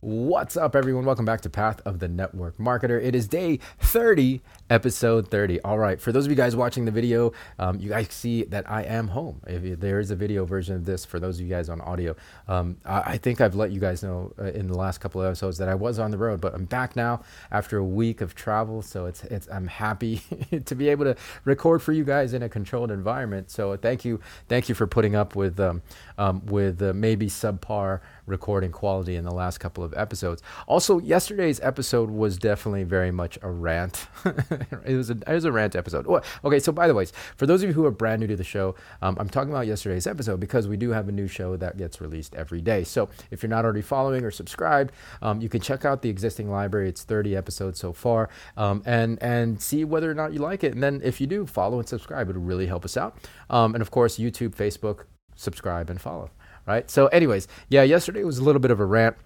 What's up, everyone? Welcome back to Path of the Network Marketer. It is day 30, episode 30. All right, for those of you guys watching the video, um, you guys see that I am home. If there is a video version of this for those of you guys on audio, um, I, I, think I've let you guys know uh, in the last couple of episodes that I was on the road, but I'm back now after a week of travel. So it's it's I'm happy to be able to record for you guys in a controlled environment. So thank you, thank you for putting up with um, um with uh, maybe subpar recording quality in the last couple of episodes. Also, yesterday's episode was definitely very much a rant. it was a it was a rant episode. Okay, so by the way, for those of you who are brand new to the show, um, I'm talking about yesterday's episode because we do have a new show that gets released every day. So if you're not already following or subscribed, um, you can check out the existing library. It's 30 episodes so far, um, and and see whether or not you like it. And then if you do, follow and subscribe. It would really help us out. Um, and of course, YouTube, Facebook, subscribe and follow right? So, anyways, yeah, yesterday was a little bit of a rant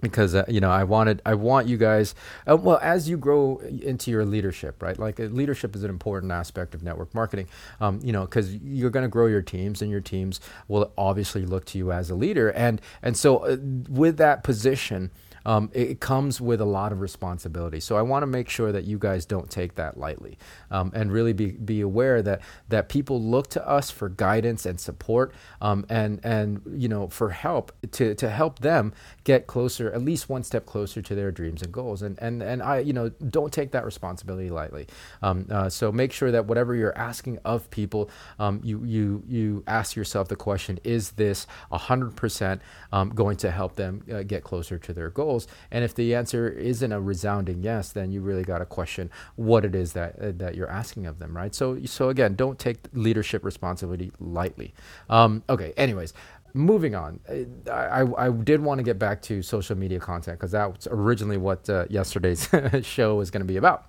because uh, you know I wanted I want you guys uh, well as you grow into your leadership right like uh, leadership is an important aspect of network marketing um, you know because you're going to grow your teams and your teams will obviously look to you as a leader and and so uh, with that position um, it comes with a lot of responsibility. So I want to make sure that you guys don't take that lightly um, and really be, be aware that that people look to us for guidance and support um, and and you know for help to to help them get closer, at least one step closer to their dreams and goals. And and and I you know don't take that responsibility lightly. Um, uh, so make sure that whatever you're asking of people, um, you you you ask yourself the question: Is this hundred percent um, going to help them uh, get closer to their goals? Goals. And if the answer isn't a resounding yes, then you really got to question what it is that uh, that you're asking of them, right? So so again, don't take leadership responsibility lightly. Um, okay. Anyways, moving on, uh, I, I did want to get back to social media content because that's originally what uh, yesterday's show was going to be about.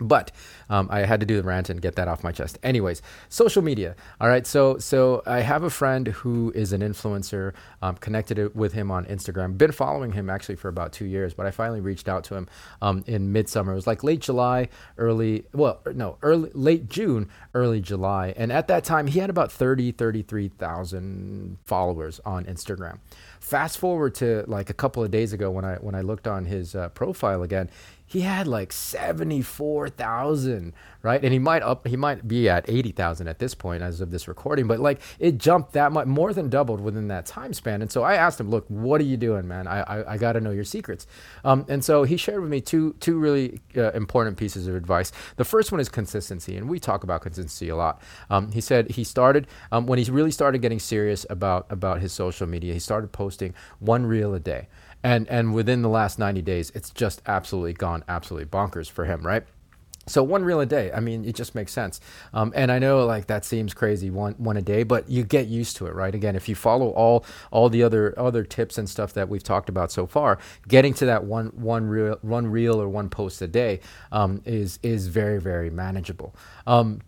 But um, I had to do the rant and get that off my chest. Anyways, social media. All right, so so I have a friend who is an influencer. Um, connected with him on Instagram. Been following him actually for about two years, but I finally reached out to him um, in midsummer. It was like late July, early well, no, early late June, early July, and at that time he had about 30, 33,000 followers on Instagram. Fast forward to like a couple of days ago when I when I looked on his uh, profile again, he had like 74,000, right? And he might up he might be at 80,000 at this point as of this recording, but like it jumped that much more than doubled within that time span. And so I asked him, "Look, what are you doing, man? I I, I got to know your secrets." Um, and so he shared with me two two really uh, important pieces of advice. The first one is consistency, and we talk about consistency a lot. Um, he said he started um, when he really started getting serious about about his social media. He started posting one reel a day and and within the last 90 days it's just absolutely gone absolutely bonkers for him right? So one reel a day i mean it just makes sense. Um, and i know like that seems crazy one one a day but you get used to it right? Again if you follow all all the other other tips and stuff that we've talked about so far getting to that one one reel one reel or one post a day um, is is very very manageable. Um,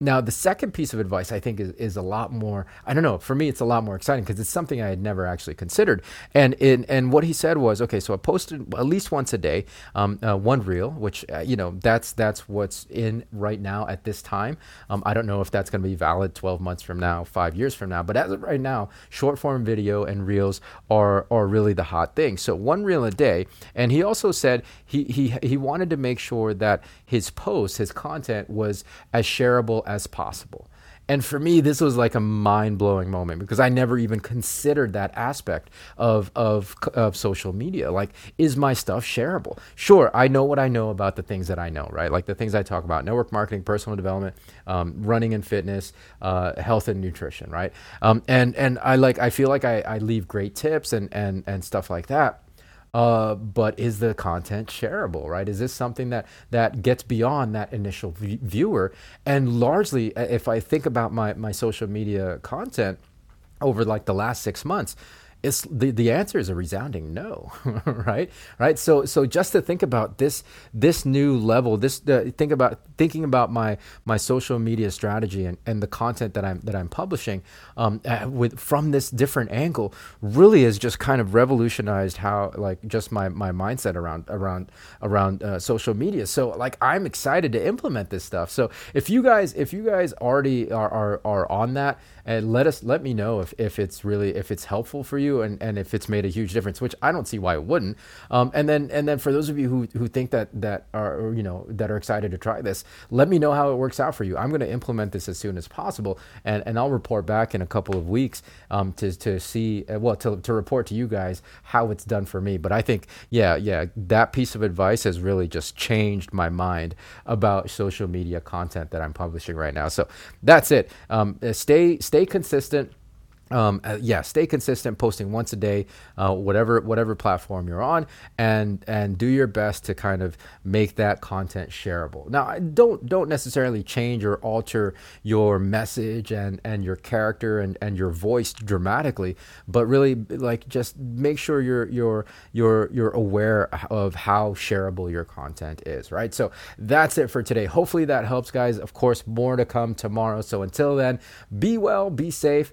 now, the second piece of advice I think is, is a lot more, I don't know, for me, it's a lot more exciting because it's something I had never actually considered. And in, and what he said was, okay, so I posted at least once a day, um, uh, one reel, which, uh, you know, that's, that's what's in right now at this time. Um, I don't know if that's going to be valid 12 months from now, five years from now, but as of right now, short form video and reels are, are really the hot thing. So one reel a day. And he also said he, he, he wanted to make sure that his posts, his content was as shareable as possible. And for me, this was like a mind blowing moment because I never even considered that aspect of, of, of social media. Like, is my stuff shareable? Sure, I know what I know about the things that I know, right? Like the things I talk about network marketing, personal development, um, running and fitness, uh, health and nutrition, right? Um, and, and I like, I feel like I, I leave great tips and, and, and stuff like that uh, but is the content shareable right? Is this something that that gets beyond that initial v- viewer? And largely if i think about my my social media content over like the last six months it's the, the answer is a resounding no right? Right? So so just to think about this this new level this uh, think about thinking about my my social media strategy and, and the content that I'm that I'm publishing um, uh, with from this different angle really has just kind of revolutionized how like just my my mindset around around around uh, social media. So like I'm excited to implement this stuff. So if you guys if you guys already are are, are on that and let us let me know if, if it's really if it's helpful for you and, and if it's made a huge difference, which I don't see why it wouldn't. Um, and then and then for those of you who, who think that that are you know that are excited to try this, let me know how it works out for you. I'm going to implement this as soon as possible, and, and I'll report back in a couple of weeks um, to to see uh, well to to report to you guys how it's done for me. But I think yeah yeah that piece of advice has really just changed my mind about social media content that I'm publishing right now. So that's it. Um, stay stay consistent um, uh, yeah, stay consistent, posting once a day, uh, whatever whatever platform you're on, and and do your best to kind of make that content shareable. Now, don't don't necessarily change or alter your message and and your character and and your voice dramatically, but really like just make sure you're you're you're you're aware of how shareable your content is. Right. So that's it for today. Hopefully that helps, guys. Of course, more to come tomorrow. So until then, be well, be safe.